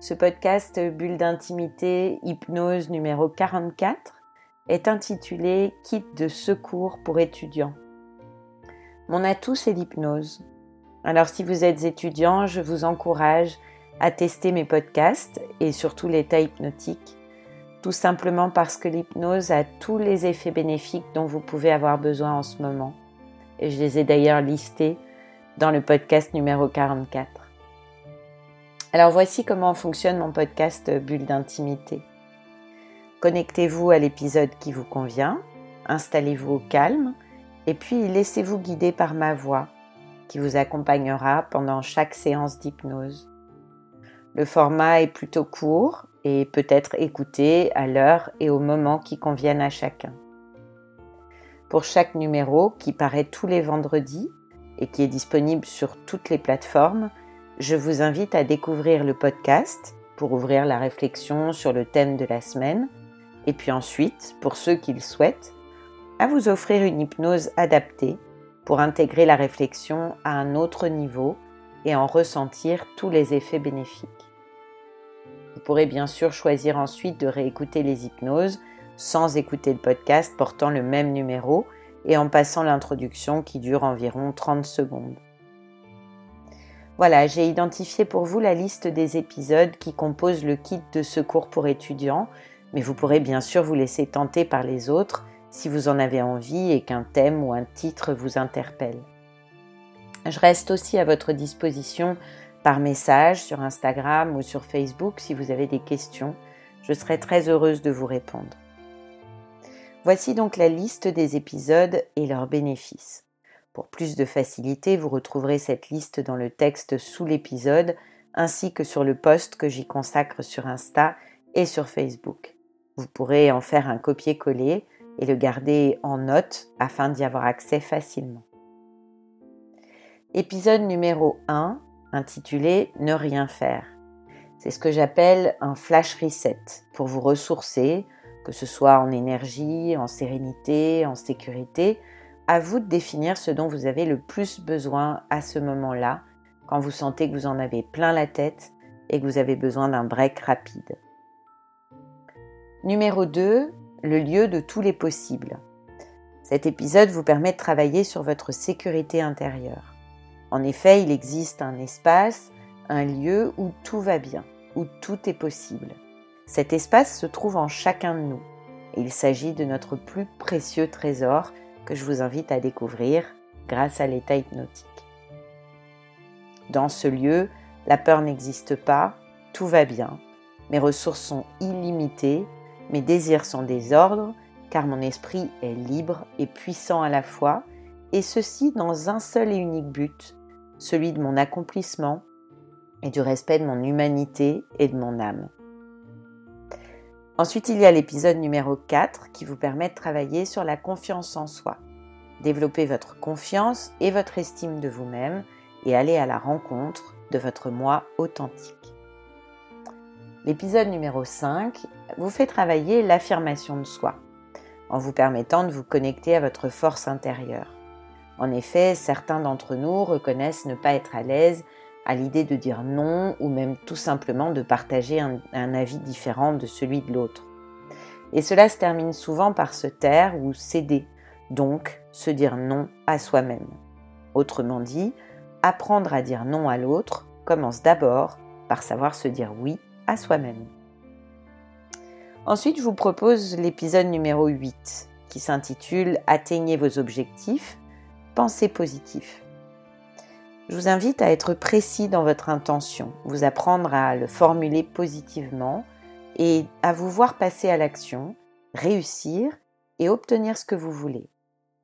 Ce podcast Bulle d'intimité, hypnose numéro 44 est intitulé Kit de secours pour étudiants. Mon atout, c'est l'hypnose. Alors si vous êtes étudiant, je vous encourage à tester mes podcasts et surtout l'état hypnotique, tout simplement parce que l'hypnose a tous les effets bénéfiques dont vous pouvez avoir besoin en ce moment. Et je les ai d'ailleurs listés dans le podcast numéro 44. Alors voici comment fonctionne mon podcast Bulle d'intimité. Connectez-vous à l'épisode qui vous convient, installez-vous au calme et puis laissez-vous guider par ma voix qui vous accompagnera pendant chaque séance d'hypnose. Le format est plutôt court et peut être écouté à l'heure et au moment qui conviennent à chacun. Pour chaque numéro qui paraît tous les vendredis et qui est disponible sur toutes les plateformes, je vous invite à découvrir le podcast pour ouvrir la réflexion sur le thème de la semaine et puis ensuite, pour ceux qui le souhaitent, à vous offrir une hypnose adaptée pour intégrer la réflexion à un autre niveau et en ressentir tous les effets bénéfiques. Vous pourrez bien sûr choisir ensuite de réécouter les hypnoses sans écouter le podcast portant le même numéro et en passant l'introduction qui dure environ 30 secondes. Voilà, j'ai identifié pour vous la liste des épisodes qui composent le kit de secours pour étudiants, mais vous pourrez bien sûr vous laisser tenter par les autres si vous en avez envie et qu'un thème ou un titre vous interpelle. Je reste aussi à votre disposition par message sur Instagram ou sur Facebook si vous avez des questions. Je serai très heureuse de vous répondre. Voici donc la liste des épisodes et leurs bénéfices. Pour plus de facilité, vous retrouverez cette liste dans le texte sous l'épisode ainsi que sur le post que j'y consacre sur Insta et sur Facebook. Vous pourrez en faire un copier-coller et le garder en note afin d'y avoir accès facilement. Épisode numéro 1 intitulé Ne rien faire. C'est ce que j'appelle un flash reset pour vous ressourcer, que ce soit en énergie, en sérénité, en sécurité, à vous de définir ce dont vous avez le plus besoin à ce moment-là, quand vous sentez que vous en avez plein la tête et que vous avez besoin d'un break rapide. Numéro 2, le lieu de tous les possibles. Cet épisode vous permet de travailler sur votre sécurité intérieure. En effet, il existe un espace, un lieu où tout va bien, où tout est possible. Cet espace se trouve en chacun de nous et il s'agit de notre plus précieux trésor je vous invite à découvrir grâce à l'état hypnotique. Dans ce lieu, la peur n'existe pas, tout va bien, mes ressources sont illimitées, mes désirs sont désordres, car mon esprit est libre et puissant à la fois, et ceci dans un seul et unique but, celui de mon accomplissement et du respect de mon humanité et de mon âme. Ensuite, il y a l'épisode numéro 4 qui vous permet de travailler sur la confiance en soi. Développer votre confiance et votre estime de vous-même et aller à la rencontre de votre moi authentique. L'épisode numéro 5 vous fait travailler l'affirmation de soi en vous permettant de vous connecter à votre force intérieure. En effet, certains d'entre nous reconnaissent ne pas être à l'aise à l'idée de dire non ou même tout simplement de partager un, avis différent de celui de l'autre. Et cela se termine souvent par se taire ou céder, donc se dire non à soi-même. Autrement dit, apprendre à dire non à l'autre commence d'abord par savoir se dire oui à soi-même. Ensuite, je vous propose l'épisode numéro 8 qui s'intitule Atteignez vos objectifs, pensez positif je vous invite à être précis dans votre intention, vous apprendre à le formuler positivement et à vous voir passer à l'action, réussir et obtenir ce que vous voulez,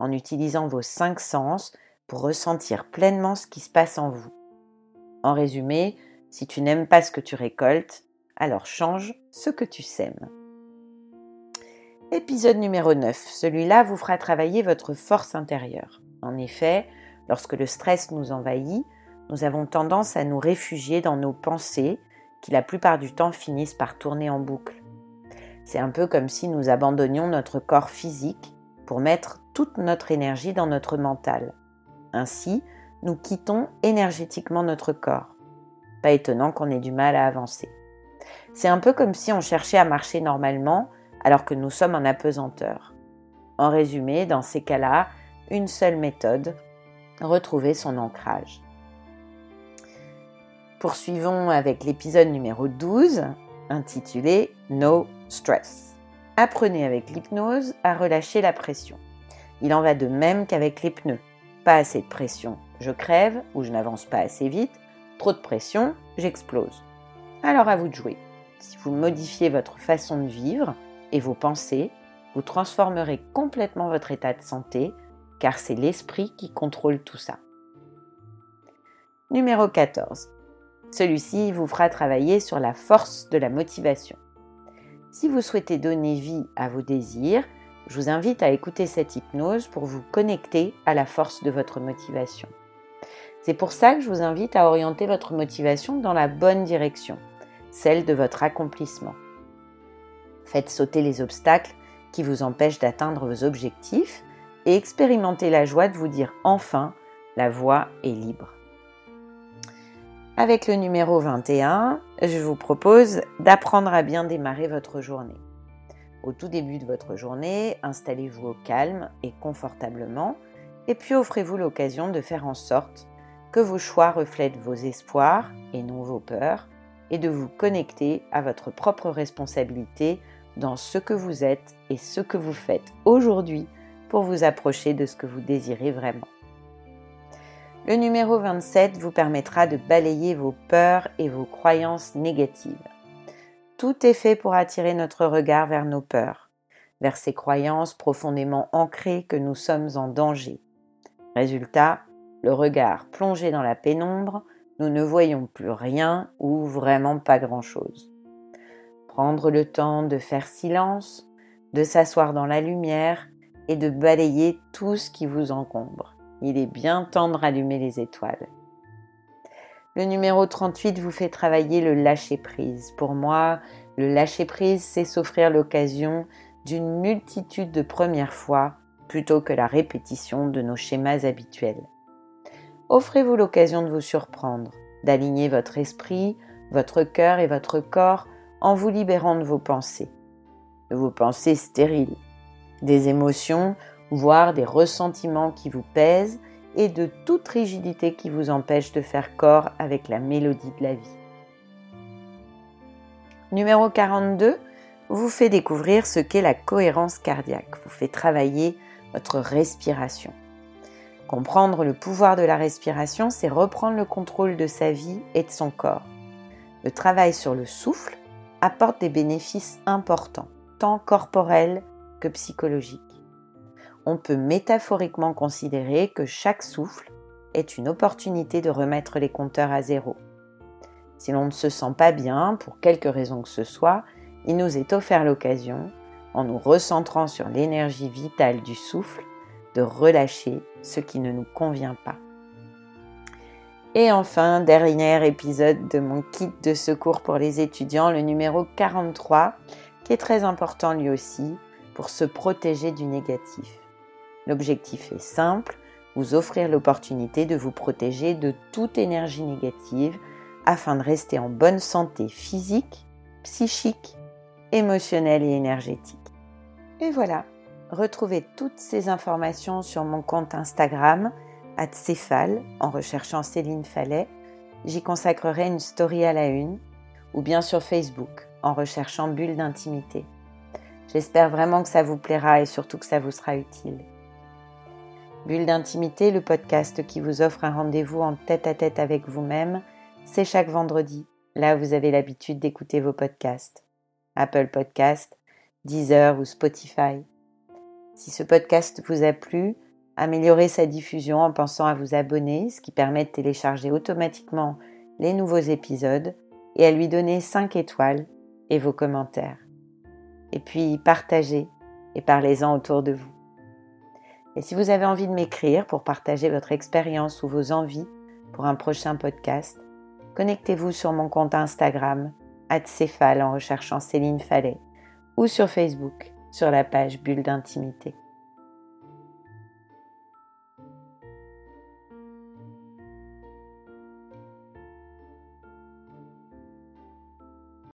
en utilisant vos cinq sens pour ressentir pleinement ce qui se passe en vous. En résumé, si tu n'aimes pas ce que tu récoltes, alors change ce que tu sèmes. Épisode numéro 9. Celui-là vous fera travailler votre force intérieure. En effet, lorsque le stress nous envahit, nous avons tendance à nous réfugier dans nos pensées qui la plupart du temps finissent par tourner en boucle. C'est un peu comme si nous abandonnions notre corps physique pour mettre toute notre énergie dans notre mental. Ainsi, nous quittons énergétiquement notre corps. Pas étonnant qu'on ait du mal à avancer. C'est un peu comme si on cherchait à marcher normalement alors que nous sommes en apesanteur. En résumé, dans ces cas-là, une seule méthode, retrouver son ancrage. Poursuivons avec l'épisode numéro 12, intitulé No Stress. Apprenez avec l'hypnose à relâcher la pression. Il en va de même qu'avec les pneus. Pas assez de pression, je crève ou je n'avance pas assez vite. Trop de pression, j'explose. Alors à vous de jouer. Si vous modifiez votre façon de vivre et vos pensées, vous transformerez complètement votre état de santé, car c'est l'esprit qui contrôle tout ça. Numéro 14. Celui-ci vous fera travailler sur la force de la motivation. Si vous souhaitez donner vie à vos désirs, je vous invite à écouter cette hypnose pour vous connecter à la force de votre motivation. C'est pour ça que je vous invite à orienter votre motivation dans la bonne direction, celle de votre accomplissement. Faites sauter les obstacles qui vous empêchent d'atteindre vos objectifs et expérimentez la joie de vous dire enfin, la voie est libre. Avec le numéro 21, je vous propose d'apprendre à bien démarrer votre journée. Au tout début de votre journée, installez-vous au calme et confortablement, et puis offrez-vous l'occasion de faire en sorte que vos choix reflètent vos espoirs et non vos peurs, et de vous connecter à votre propre responsabilité dans ce que vous êtes et ce que vous faites aujourd'hui pour vous approcher de ce que vous désirez vraiment. Le numéro 27 vous permettra de balayer vos peurs et vos croyances négatives. Tout est fait pour attirer notre regard vers nos peurs, vers ces croyances profondément ancrées que nous sommes en danger. Résultat, le regard plongé dans la pénombre, nous ne voyons plus rien ou vraiment pas grand-chose. Prendre le temps de faire silence, de s'asseoir dans la lumière et de balayer tout ce qui vous encombre. Il est bien temps de rallumer les étoiles. Le numéro 38 vous fait travailler le lâcher-prise. Pour moi, le lâcher-prise, c'est s'offrir l'occasion d'une multitude de premières fois plutôt que la répétition de nos schémas habituels. Offrez-vous l'occasion de vous surprendre, d'aligner votre esprit, votre cœur et votre corps en vous libérant de vos pensées, de vos pensées stériles, des émotions, voire des ressentiments qui vous pèsent et de toute rigidité qui vous empêche de faire corps avec la mélodie de la vie. Numéro 42 vous fait découvrir ce qu'est la cohérence cardiaque, vous fait travailler votre respiration. Comprendre le pouvoir de la respiration, c'est reprendre le contrôle de sa vie et de son corps. Le travail sur le souffle apporte des bénéfices importants, tant corporels que psychologiques on peut métaphoriquement considérer que chaque souffle est une opportunité de remettre les compteurs à zéro. Si l'on ne se sent pas bien, pour quelque raison que ce soit, il nous est offert l'occasion, en nous recentrant sur l'énergie vitale du souffle, de relâcher ce qui ne nous convient pas. Et enfin, dernier épisode de mon kit de secours pour les étudiants, le numéro 43, qui est très important lui aussi pour se protéger du négatif. L'objectif est simple, vous offrir l'opportunité de vous protéger de toute énergie négative afin de rester en bonne santé physique, psychique, émotionnelle et énergétique. Et voilà, retrouvez toutes ces informations sur mon compte Instagram, Céphale, en recherchant Céline Fallet. J'y consacrerai une story à la une, ou bien sur Facebook, en recherchant Bulle d'intimité. J'espère vraiment que ça vous plaira et surtout que ça vous sera utile. Bulle d'intimité, le podcast qui vous offre un rendez-vous en tête à tête avec vous-même, c'est chaque vendredi. Là, vous avez l'habitude d'écouter vos podcasts. Apple Podcast, Deezer ou Spotify. Si ce podcast vous a plu, améliorez sa diffusion en pensant à vous abonner, ce qui permet de télécharger automatiquement les nouveaux épisodes et à lui donner 5 étoiles et vos commentaires. Et puis partagez et parlez-en autour de vous. Et si vous avez envie de m'écrire pour partager votre expérience ou vos envies pour un prochain podcast, connectez-vous sur mon compte Instagram, Céphale en recherchant Céline Fallet, ou sur Facebook, sur la page Bulle d'intimité.